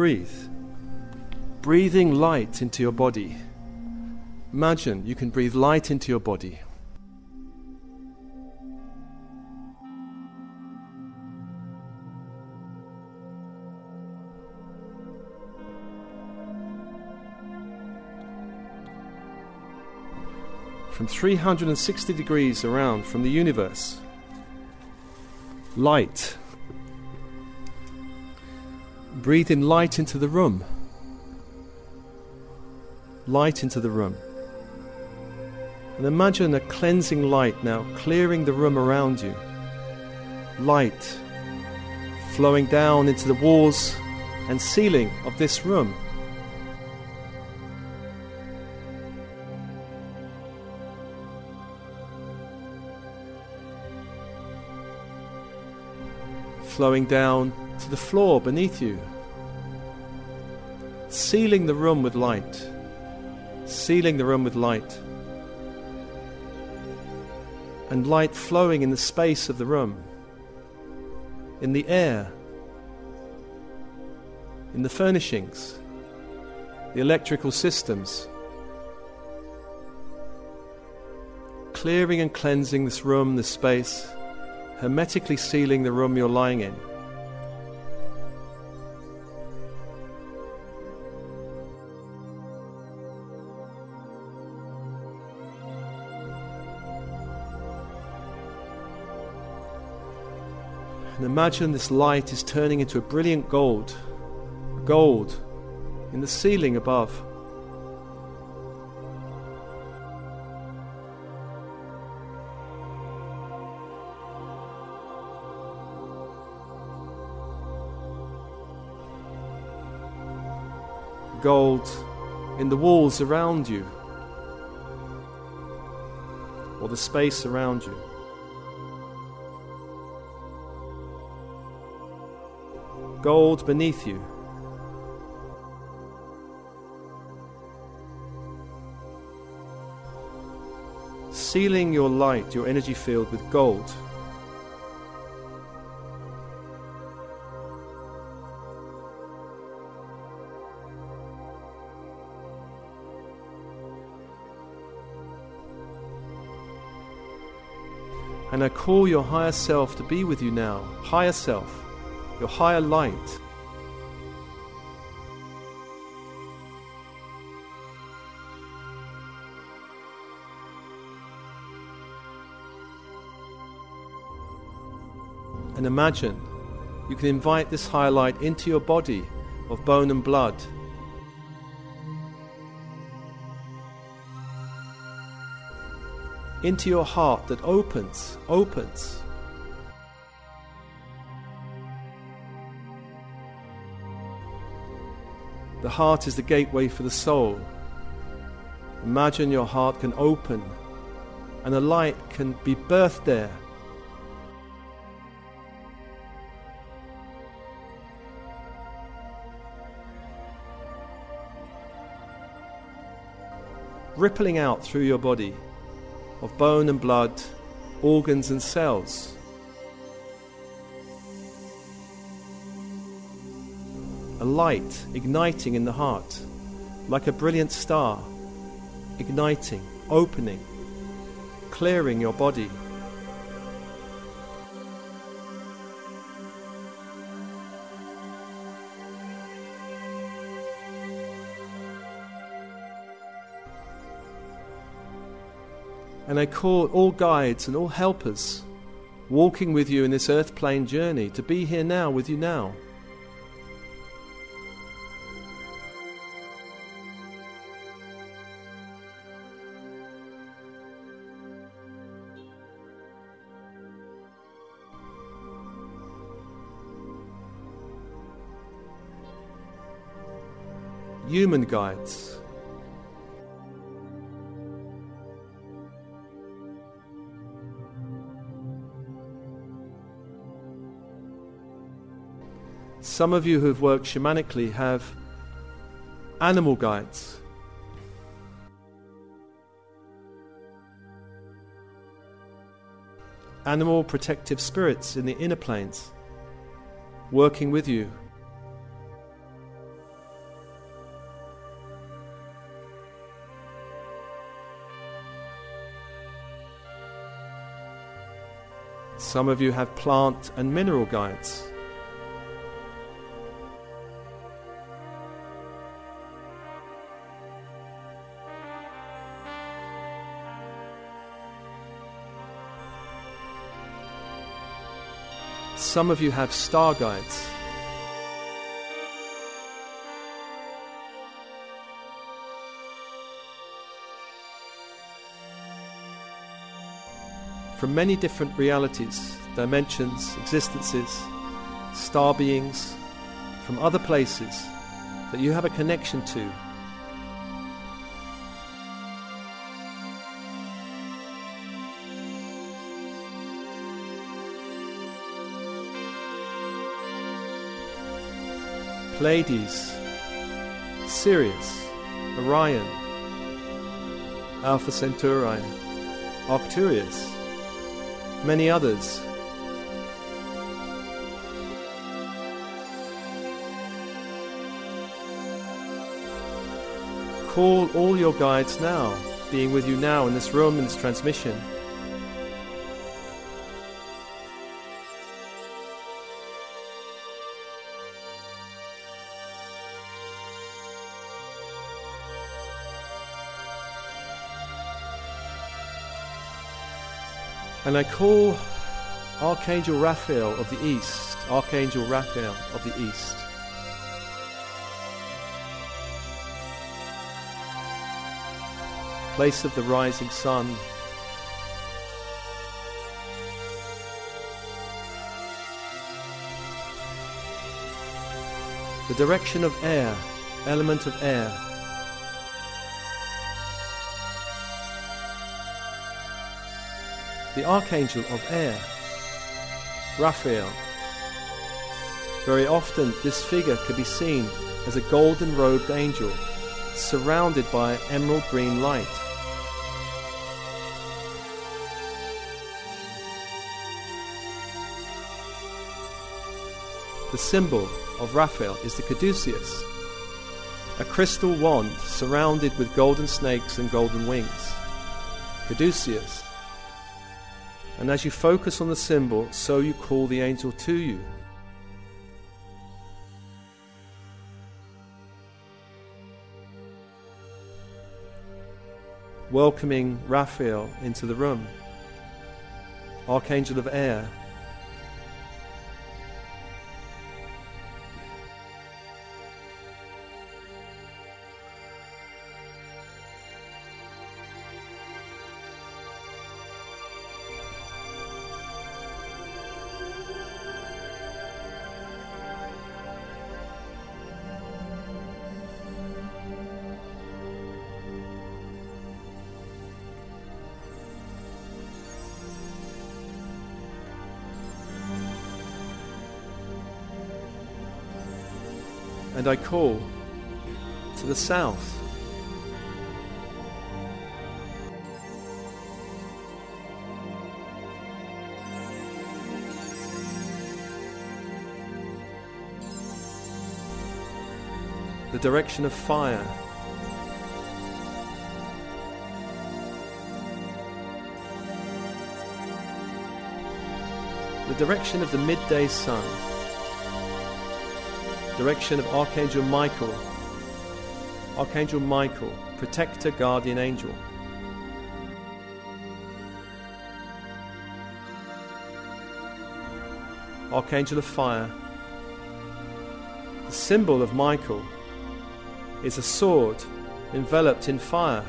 breathe. Breathing light into your body. Imagine you can breathe light into your body. From 360 degrees around from the universe, light. Breathe in light into the room. Light into the room. And imagine a cleansing light now clearing the room around you. Light flowing down into the walls and ceiling of this room. Flowing down to the floor beneath you, sealing the room with light, sealing the room with light and light flowing in the space of the room, in the air, in the furnishings, the electrical systems. Clearing and cleansing this room, this space, hermetically sealing the room you're lying in. Imagine this light is turning into a brilliant gold, gold in the ceiling above. Gold in the walls around you, or the space around you. Gold beneath you. Sealing your light, your energy field with gold. And I call your higher self to be with you now. Higher self your higher light. And imagine you can invite this higher light into your body of bone and blood. Into your heart that opens, opens The heart is the gateway for the soul. Imagine your heart can open and a light can be birthed there. Rippling out through your body of bone and blood, organs and cells. A light igniting in the heart, like a brilliant star, igniting, opening, clearing your body. And I call all guides and all helpers walking with you in this earth plane journey to be here now with you now. Human guides. Some of you who have worked shamanically have animal guides. Animal protective spirits in the inner planes working with you Some of you have plant and mineral guides. Some of you have star guides. From many different realities, dimensions, existences, star beings, from other places that you have a connection to. Pleiades, Sirius, Orion, Alpha Centauri, Arcturus, many others. Call all your guides now, being with you now in this room, in this transmission. And I call Archangel Raphael of the East, Archangel Raphael of the East. Place of the rising sun. The direction of air, element of air. The archangel of air, Raphael. Very often, this figure can be seen as a golden robed angel surrounded by emerald green light. The symbol of Raphael is the caduceus, a crystal wand surrounded with golden snakes and golden wings. Caduceus and as you focus on the symbol, so you call the angel to you. Welcoming Raphael into the room, Archangel of Air. And I call to the south. The direction of fire. The direction of the midday sun direction of Archangel Michael. Archangel Michael, protector, guardian angel. Archangel of Fire. The symbol of Michael is a sword enveloped in fire.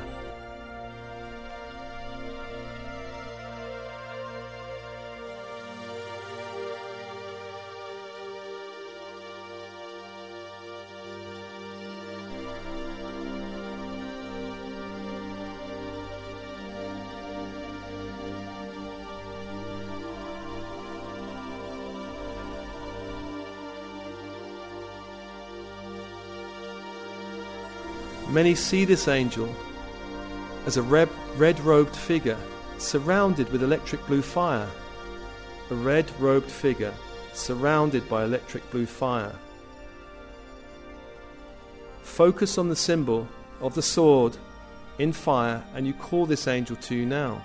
Many see this angel as a red, robed figure surrounded with electric blue fire. A red robed figure surrounded by electric blue fire. Focus on the symbol of the sword in fire, and you call this angel to you now.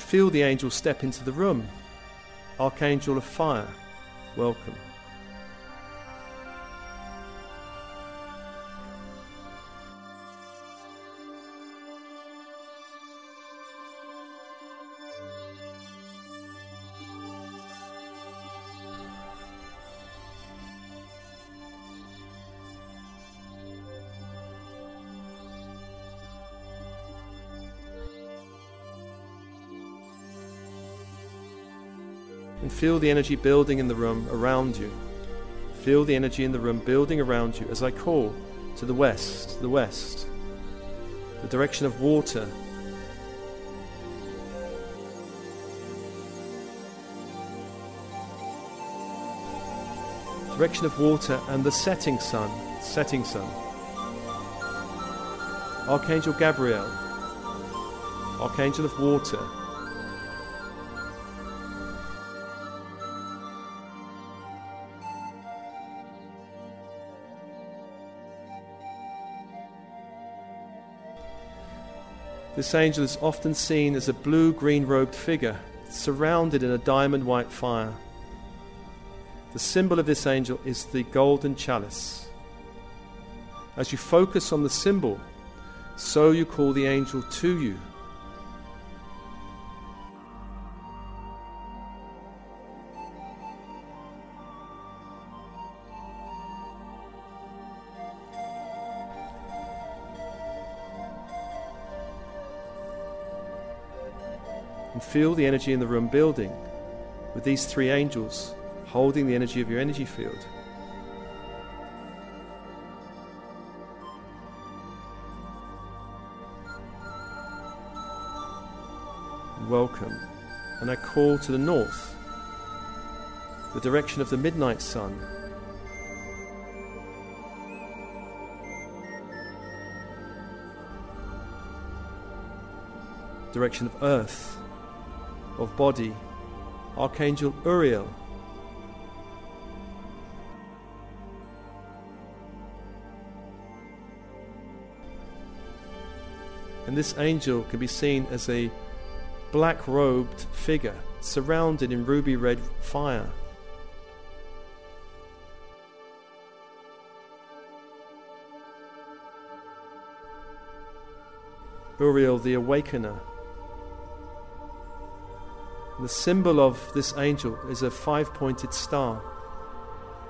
Feel the angel step into the room. Archangel of Fire, welcome. Feel the energy building in the room around you. Feel the energy in the room building around you as I call to the west, to the west, the direction of water. Direction of water and the setting sun, setting sun. Archangel Gabriel, Archangel of water. This angel is often seen as a blue green robed figure surrounded in a diamond white fire. The symbol of this angel is the golden chalice. As you focus on the symbol, so you call the angel to you. Feel the energy in the room building with these three angels holding the energy of your energy field. Welcome. And I call to the north, the direction of the midnight sun. Direction of earth of body, Archangel Uriel. And this angel can be seen as a black robed figure surrounded in ruby red fire. Uriel the Awakener. The symbol of this angel is a five pointed star,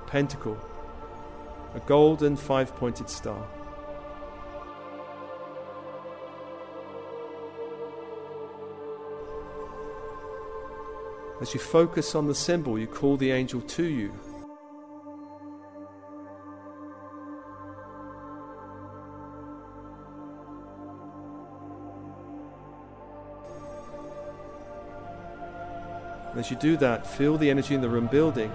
pentacle, a golden five pointed star. As you focus on the symbol, you call the angel to you. As you do that, feel the energy in the room building.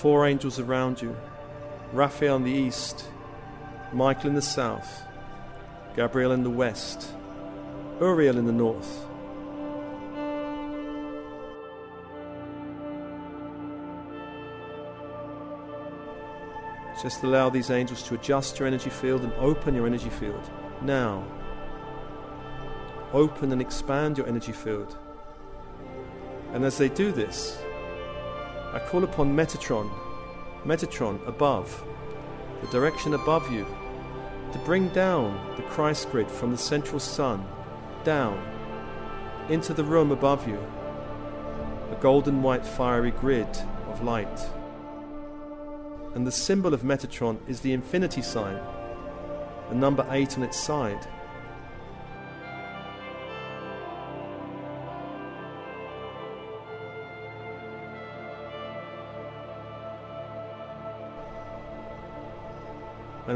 Four angels around you Raphael in the east, Michael in the south, Gabriel in the west, Uriel in the north. Just allow these angels to adjust your energy field and open your energy field. Now, open and expand your energy field. And as they do this, I call upon Metatron, Metatron above, the direction above you, to bring down the Christ grid from the central sun, down, into the room above you, a golden white fiery grid of light. And the symbol of Metatron is the infinity sign, the number 8 on its side.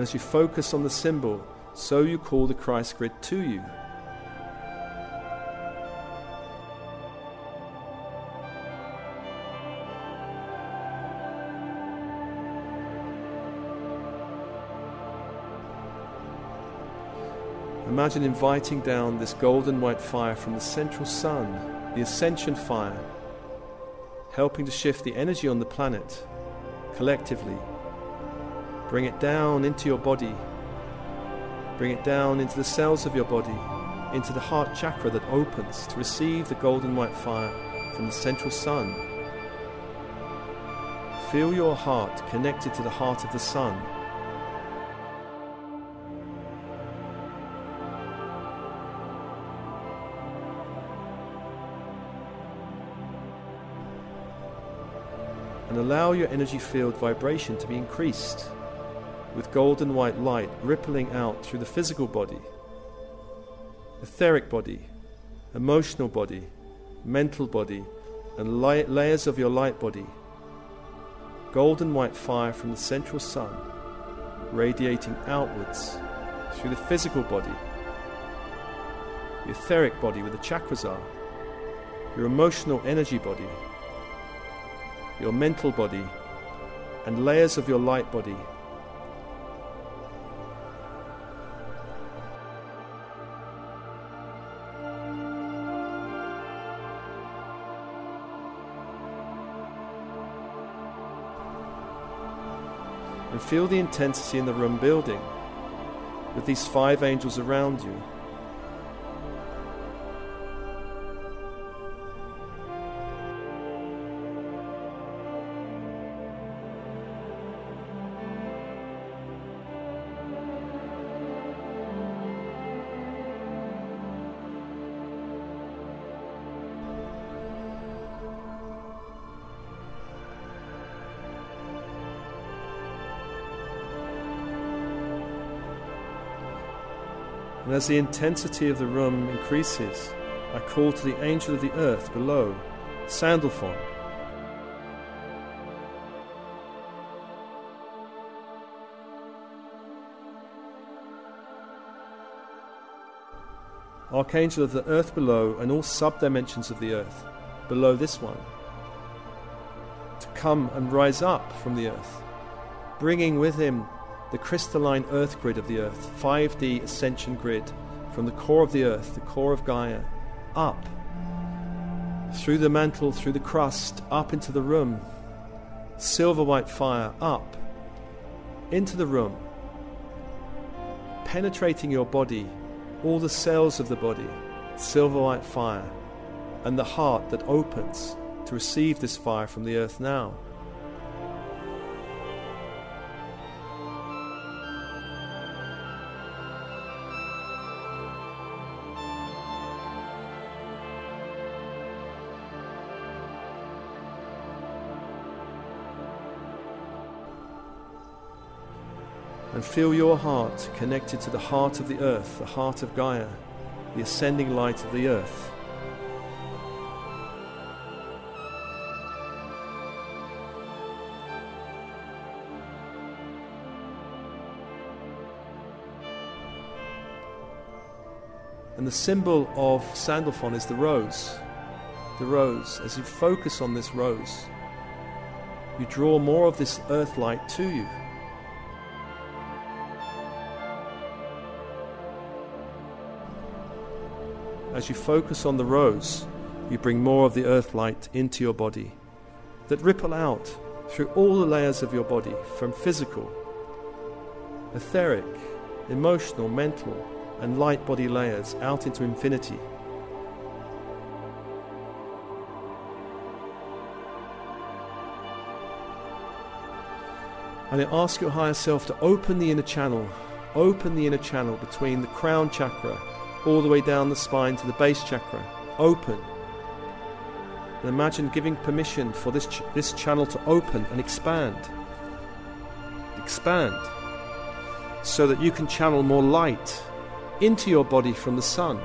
As you focus on the symbol, so you call the Christ grid to you. Imagine inviting down this golden white fire from the central sun, the ascension fire, helping to shift the energy on the planet collectively. Bring it down into your body. Bring it down into the cells of your body, into the heart chakra that opens to receive the golden white fire from the central sun. Feel your heart connected to the heart of the sun and allow your energy field vibration to be increased with golden white light rippling out through the physical body, etheric body, emotional body, mental body, and light layers of your light body. Golden white fire from the central sun radiating outwards through the physical body, the etheric body where the chakras are, your emotional energy body your mental body, and layers of your light body. Feel the intensity in the room building with these five angels around you. And as the intensity of the room increases, I call to the angel of the earth below, Sandalphon. Archangel of the earth below and all sub dimensions of the earth below this one, to come and rise up from the earth, bringing with him the crystalline earth grid of the earth, 5D ascension grid, from the core of the earth, the core of Gaia, up through the mantle, through the crust, up into the room. Silver white fire up into the room, penetrating your body, all the cells of the body, silver white fire, and the heart that opens to receive this fire from the earth now. And feel your heart connected to the heart of the earth, the heart of Gaia, the ascending light of the earth. And the symbol of Sandalphon is the rose. The rose. As you focus on this rose, you draw more of this earth light to you. As you focus on the rose, you bring more of the earth light into your body that ripple out through all the layers of your body from physical, etheric, emotional, mental, and light body layers out into infinity. And I ask your higher self to open the inner channel, open the inner channel between the crown chakra all the way down the spine to the base chakra, open. And imagine giving permission for this, ch- this channel to open and expand. Expand. So that you can channel more light into your body from the sun,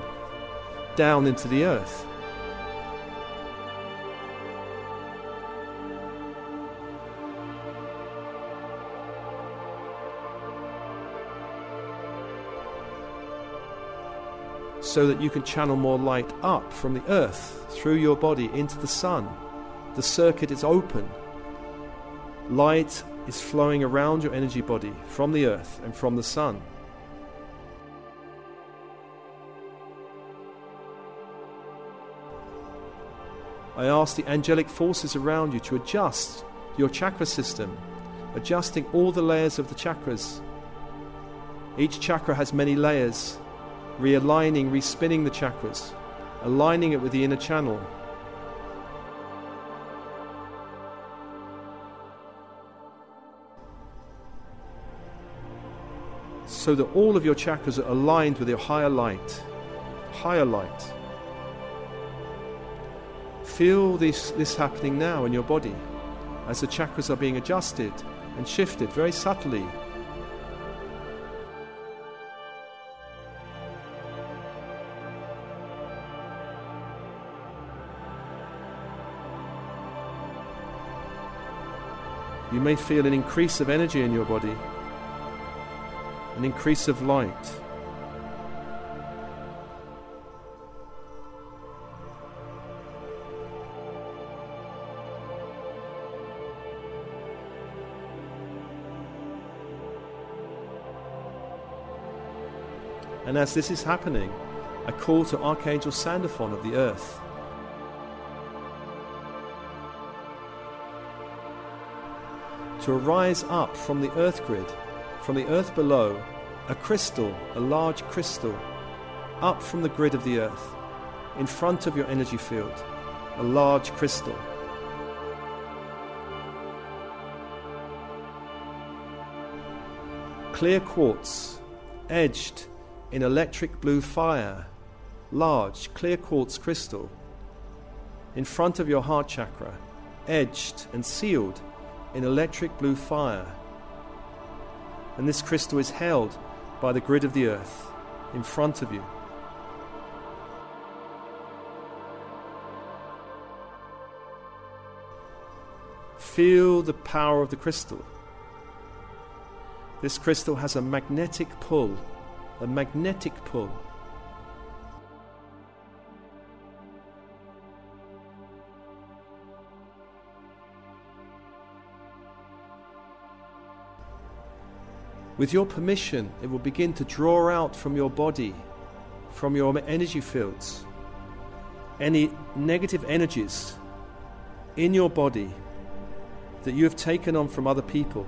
down into the earth. So that you can channel more light up from the earth through your body into the sun. The circuit is open. Light is flowing around your energy body from the earth and from the sun. I ask the angelic forces around you to adjust your chakra system, adjusting all the layers of the chakras. Each chakra has many layers, realigning, respinning the chakras, aligning it with the inner channel. So that all of your chakras are aligned with your higher light. Higher light. Feel this, this happening now in your body as the chakras are being adjusted and shifted very subtly. You may feel an increase of energy in your body, an increase of light. And as this is happening, I call to Archangel Sandalphon of the earth. To arise up from the earth grid, from the earth below, a crystal, a large crystal, up from the grid of the earth, in front of your energy field, a large crystal. Clear quartz, edged in electric blue fire, large, clear quartz crystal, in front of your heart chakra, edged and sealed in electric blue fire. And this crystal is held by the grid of the earth in front of you. Feel the power of the crystal. This crystal has a magnetic pull a magnetic pull. With your permission, it will begin to draw out from your body, from your energy fields, any negative energies in your body that you have taken on from other people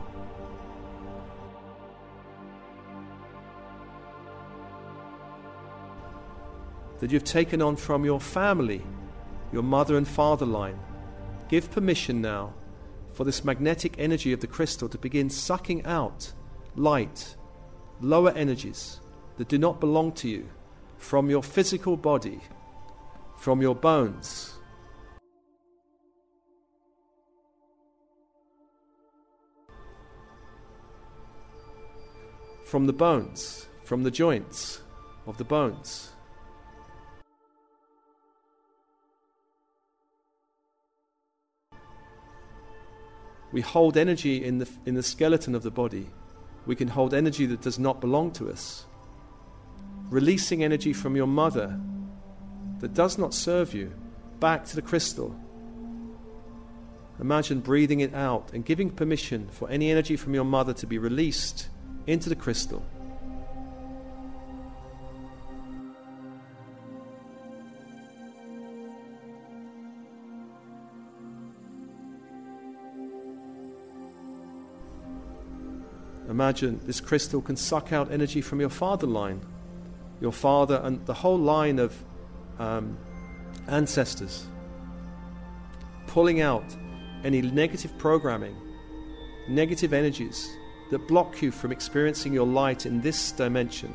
that you've taken on from your family, your mother and father line. Give permission now for this magnetic energy of the crystal to begin sucking out light, lower energies that do not belong to you from your physical body, from your bones. From the bones, from the joints of the bones. We hold energy in the, in the skeleton of the body. We can hold energy that does not belong to us. Releasing energy from your mother that does not serve you back to the crystal. Imagine breathing it out and giving permission for any energy from your mother to be released into the crystal. Imagine this crystal can suck out energy from your father line, your father, and the whole line of um, ancestors, pulling out any negative programming, negative energies that block you from experiencing your light in this dimension.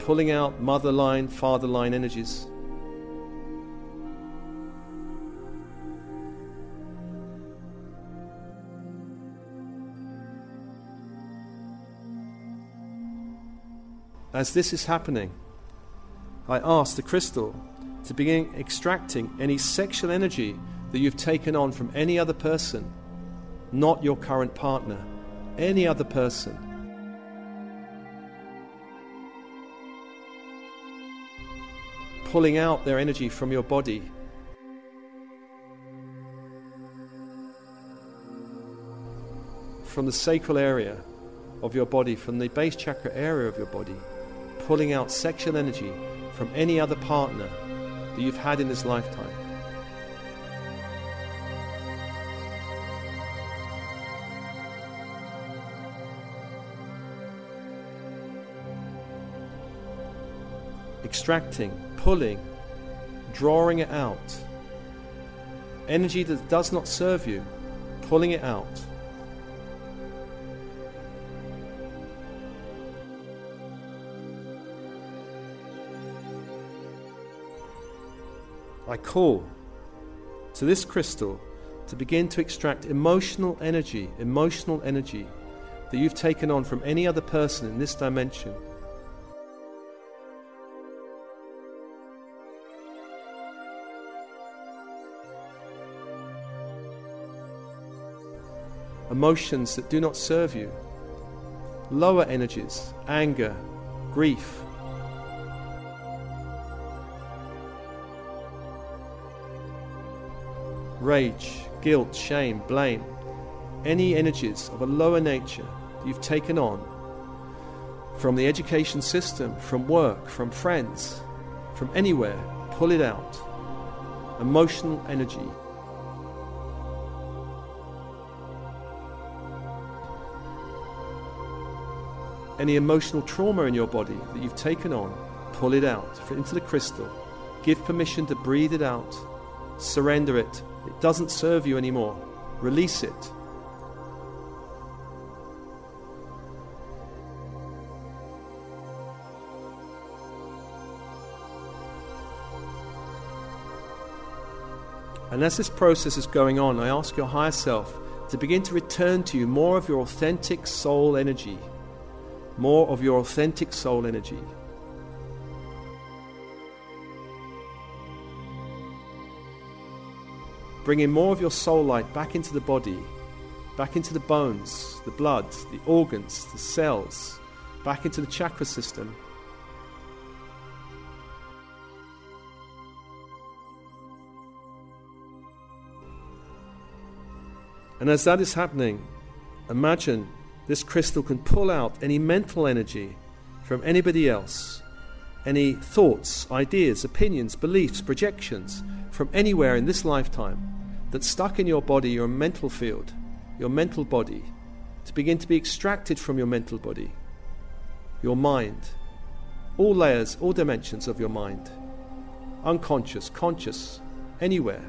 Pulling out mother line, father line energies. As this is happening, I ask the crystal to begin extracting any sexual energy that you've taken on from any other person not your current partner, any other person. Pulling out their energy from your body. From the sacral area of your body, from the base chakra area of your body, pulling out sexual energy from any other partner that you've had in this lifetime. Extracting, pulling, drawing it out. Energy that does not serve you, pulling it out. I call to this crystal to begin to extract emotional energy, emotional energy that you've taken on from any other person in this dimension. Emotions that do not serve you, lower energies, anger, grief, rage, guilt, shame, blame, any energies of a lower nature you've taken on from the education system, from work, from friends, from anywhere, pull it out. Emotional energy. Any emotional trauma in your body that you've taken on, pull it out into the crystal. Give permission to breathe it out. Surrender it it doesn't serve you anymore. Release it. And as this process is going on, I ask your higher self to begin to return to you more of your authentic soul energy. More of your authentic soul energy. Bringing more of your soul light back into the body, back into the bones, the blood, the organs, the cells, back into the chakra system. And as that is happening, imagine this crystal can pull out any mental energy from anybody else, any thoughts, ideas, opinions, beliefs, projections from anywhere in this lifetime that's stuck in your body, your mental field, your mental body, to begin to be extracted from your mental body, your mind, all layers, all dimensions of your mind, unconscious, conscious, anywhere.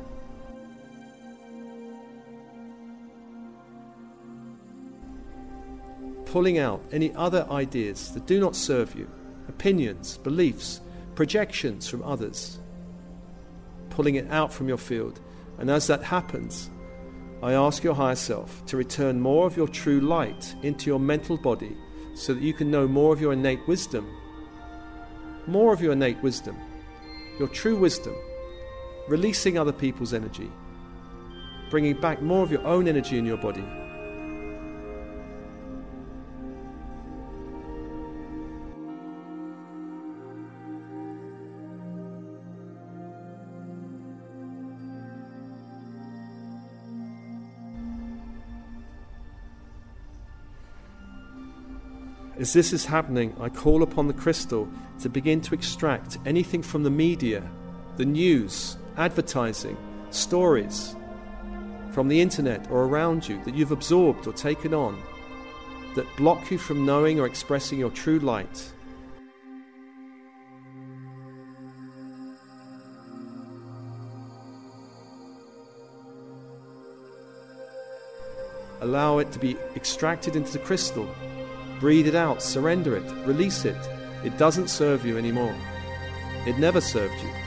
Pulling out any other ideas that do not serve you, opinions, beliefs, projections from others. Pulling it out from your field. And as that happens, I ask your higher self to return more of your true light into your mental body so that you can know more of your innate wisdom. More of your innate wisdom, your true wisdom, releasing other people's energy, bringing back more of your own energy in your body As this is happening, I call upon the crystal to begin to extract anything from the media, the news, advertising, stories, from the internet or around you that you've absorbed or taken on that block you from knowing or expressing your true light. Allow it to be extracted into the crystal Breathe it out, surrender it, release it. It doesn't serve you anymore. It never served you.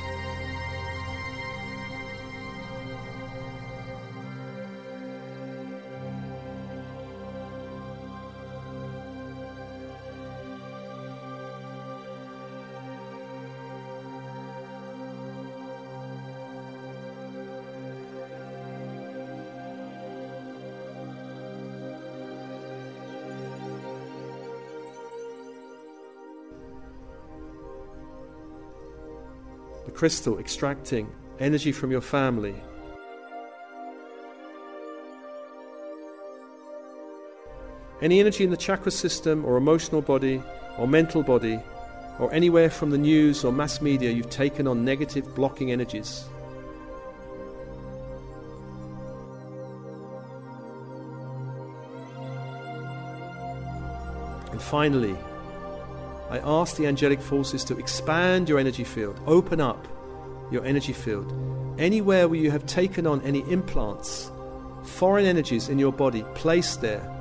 Crystal extracting energy from your family. Any energy in the chakra system or emotional body or mental body or anywhere from the news or mass media you've taken on negative blocking energies. And finally, I ask the angelic forces to expand your energy field, open up your energy field. Anywhere where you have taken on any implants, foreign energies in your body placed there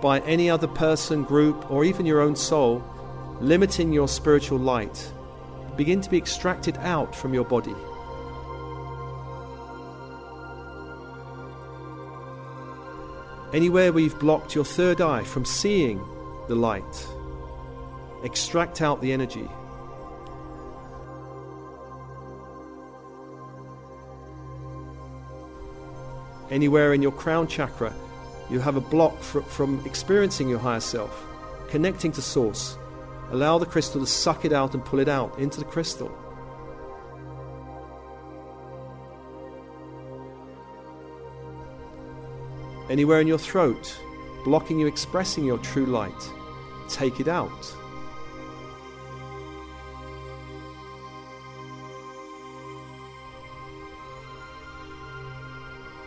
by any other person, group, or even your own soul, limiting your spiritual light, begin to be extracted out from your body. Anywhere where you've blocked your third eye from seeing the light, extract out the energy. Anywhere in your crown chakra, you have a block fr- from experiencing your higher self, connecting to Source. Allow the crystal to suck it out and pull it out into the crystal. Anywhere in your throat, blocking you expressing your true light, take it out.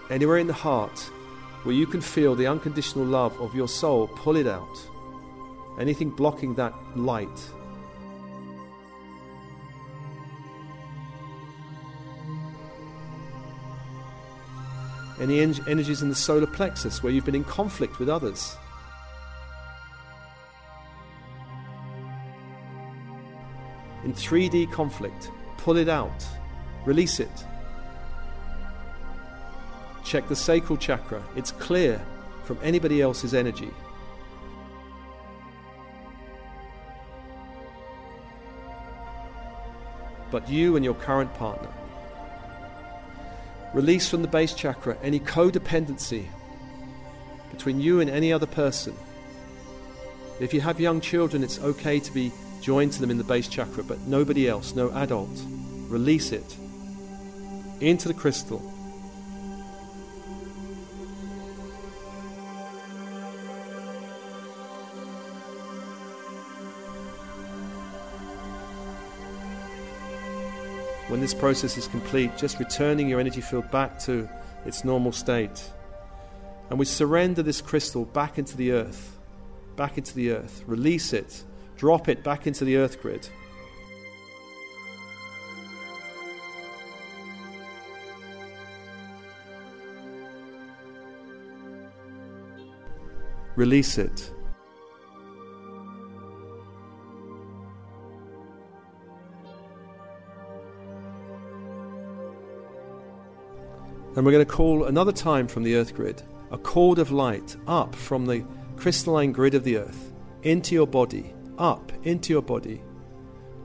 Anywhere in the heart where you can feel the unconditional love of your soul, pull it out. Anything blocking that light. Any en- energies in the solar plexus where you've been in conflict with others. In 3D conflict, pull it out, release it. Check the sacral chakra, it's clear from anybody else's energy. But you and your current partner. Release from the base chakra any codependency between you and any other person. If you have young children, it's okay to be joined to them in the base chakra, but nobody else, no adult. Release it into the crystal. When this process is complete, just returning your energy field back to its normal state. And we surrender this crystal back into the earth, back into the earth, release it, drop it back into the earth grid. Release it. And we're going to call another time from the earth grid a cord of light up from the crystalline grid of the earth into your body, up into your body.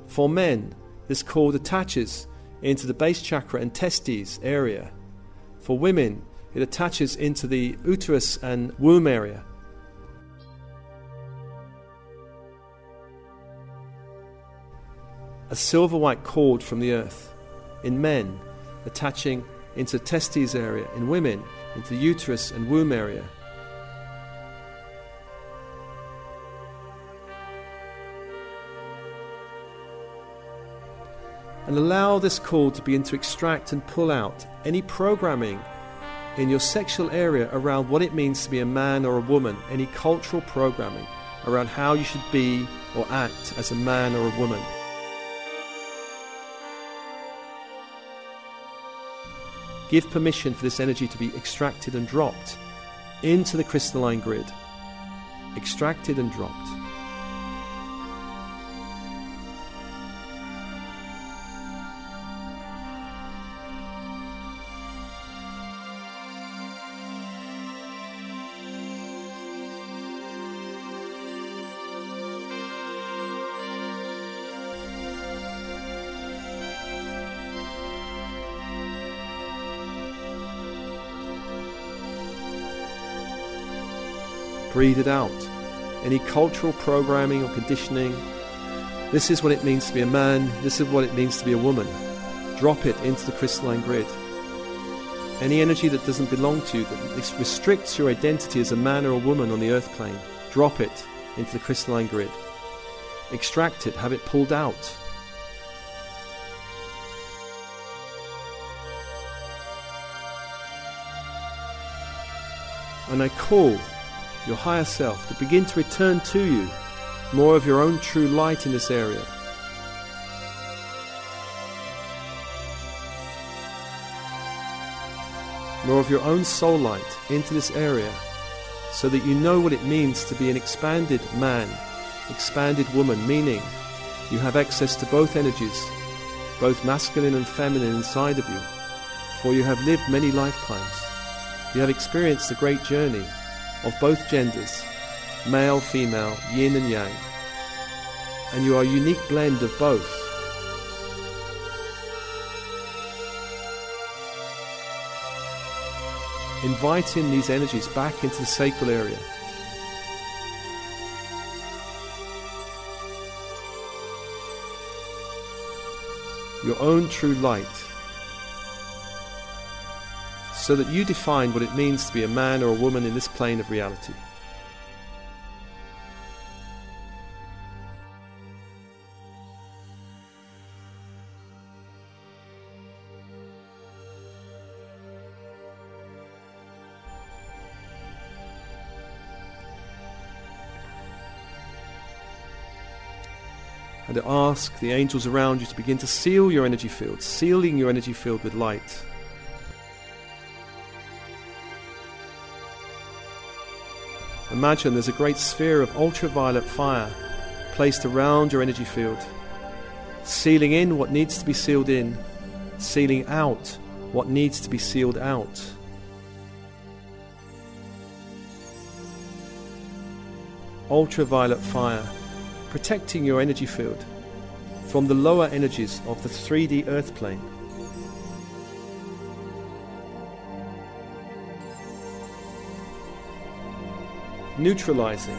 For men, this cord attaches into the base chakra and testes area. For women, it attaches into the uterus and womb area. A silver white cord from the earth. In men, attaching into testes area, in women, into uterus and womb area. And allow this call to begin to extract and pull out any programming in your sexual area around what it means to be a man or a woman, any cultural programming around how you should be or act as a man or a woman. Give permission for this energy to be extracted and dropped into the crystalline grid. Extracted and dropped. Breathe it out. Any cultural programming or conditioning This is what it means to be a man, this is what it means to be a woman. Drop it into the crystalline grid. Any energy that doesn't belong to you, that restricts your identity as a man or a woman on the earth plane, drop it into the crystalline grid. Extract it, have it pulled out. And I call your higher self to begin to return to you more of your own true light in this area. More of your own soul light into this area so that you know what it means to be an expanded man, expanded woman, meaning you have access to both energies, both masculine and feminine inside of you, for you have lived many lifetimes. You have experienced the great journey of both genders, male, female, yin and yang, and you are a unique blend of both. Inviting these energies back into the sacral area. Your own true light so that you define what it means to be a man or a woman in this plane of reality. and to ask the angels around you to begin to seal your energy field, sealing your energy field with light. Imagine there's a great sphere of ultraviolet fire placed around your energy field, sealing in what needs to be sealed in, sealing out what needs to be sealed out. Ultraviolet fire, protecting your energy field from the lower energies of the 3D earth plane. Neutralizing,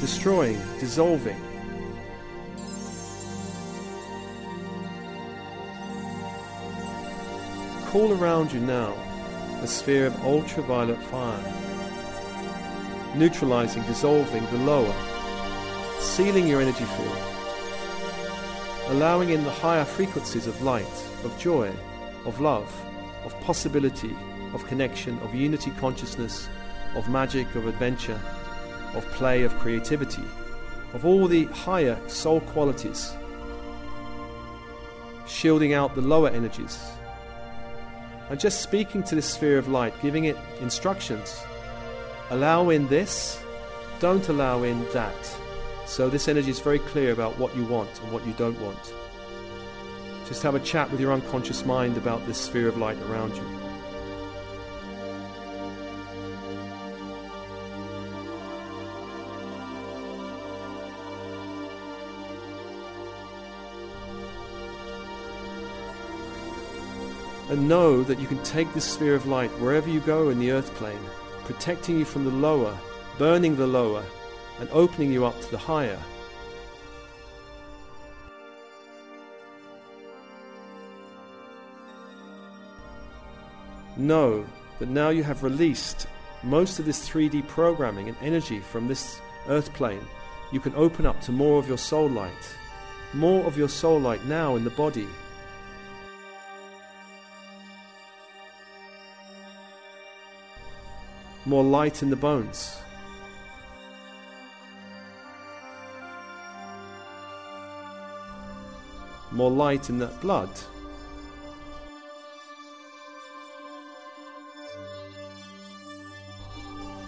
destroying, dissolving. Call around you now a sphere of ultraviolet fire, neutralizing, dissolving the lower, sealing your energy field, allowing in the higher frequencies of light, of joy, of love, of possibility, of connection, of unity consciousness, of magic, of adventure, of play, of creativity, of all the higher soul qualities, shielding out the lower energies. And just speaking to this sphere of light, giving it instructions. Allow in this, don't allow in that. So this energy is very clear about what you want and what you don't want. Just have a chat with your unconscious mind about this sphere of light around you. And know that you can take this sphere of light wherever you go in the earth plane, protecting you from the lower, burning the lower, and opening you up to the higher. Know that now you have released most of this 3D programming and energy from this earth plane. You can open up to more of your soul light, more of your soul light now in the body more light in the bones. More light in the blood.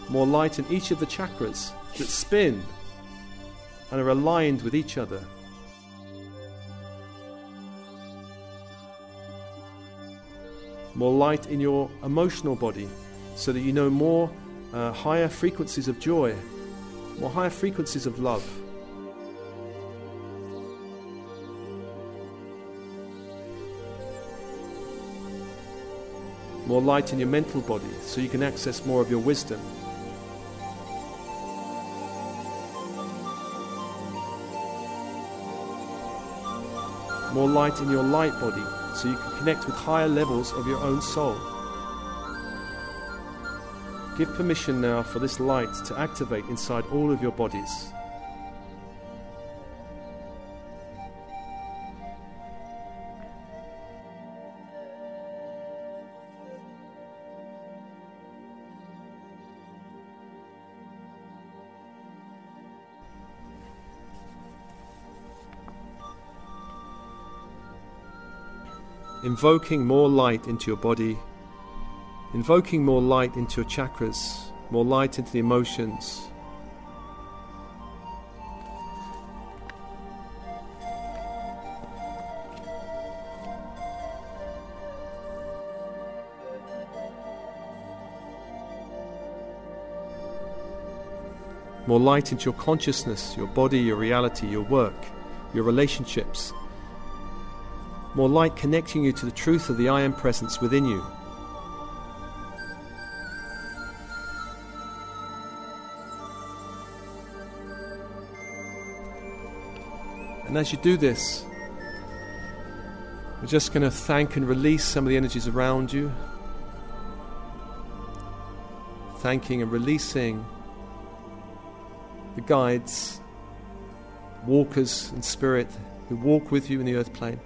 More light in each of the chakras that spin and are aligned with each other. More light in your emotional body so that you know more uh, higher frequencies of joy, more higher frequencies of love. More light in your mental body so you can access more of your wisdom. more light in your light body so you can connect with higher levels of your own soul. Give permission now for this light to activate inside all of your bodies. invoking more light into your body, invoking more light into your chakras, more light into the emotions. More light into your consciousness, your body, your reality, your work, your relationships, more light connecting you to the truth of the I Am presence within you. And as you do this, we're just going to thank and release some of the energies around you. Thanking and releasing the guides, walkers in spirit who walk with you in the earth plane.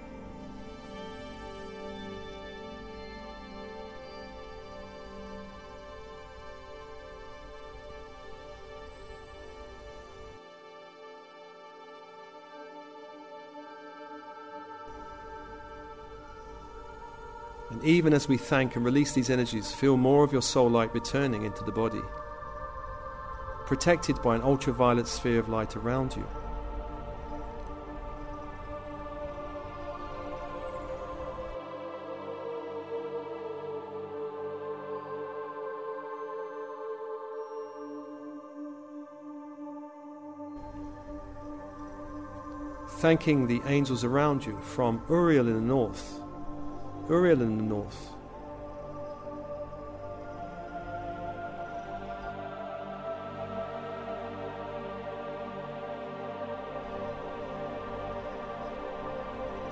Even as we thank and release these energies, feel more of your soul light returning into the body, protected by an ultraviolet sphere of light around you. Thanking the angels around you from Uriel in the north Uriel in the north.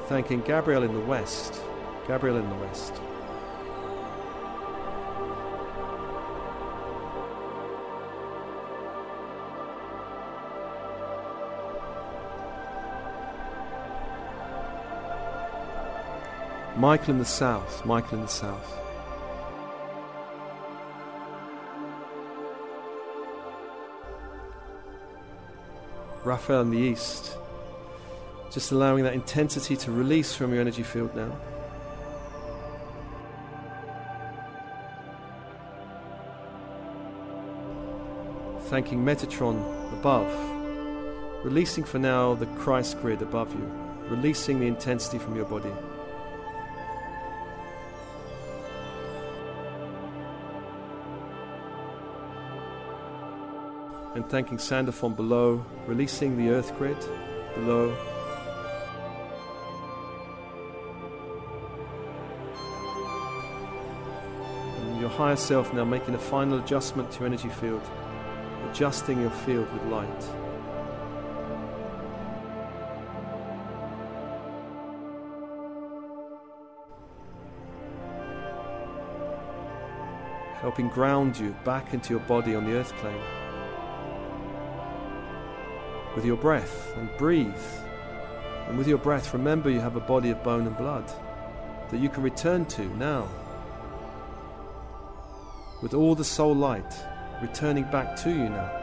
Thanking Gabriel in the west. Gabriel in the west. Michael in the south, Michael in the south. Raphael in the east. Just allowing that intensity to release from your energy field now. Thanking Metatron above. Releasing for now the Christ grid above you. Releasing the intensity from your body. Thanking Sandalphon below, releasing the earth grid below. And your higher self now making a final adjustment to your energy field, adjusting your field with light. helping ground you back into your body on the earth plane with your breath and breathe. And with your breath, remember you have a body of bone and blood that you can return to now. With all the soul light returning back to you now.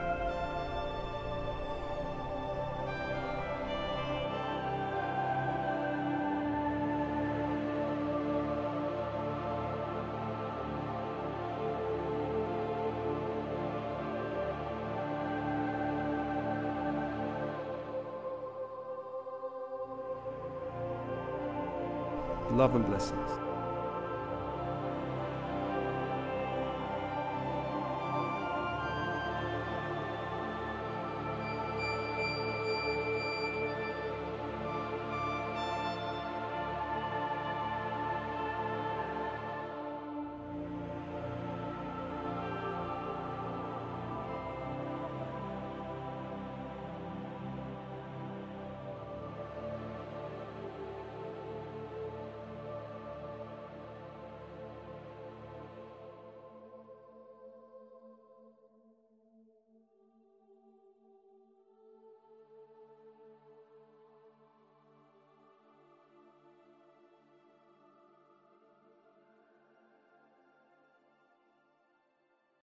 Love and blessings.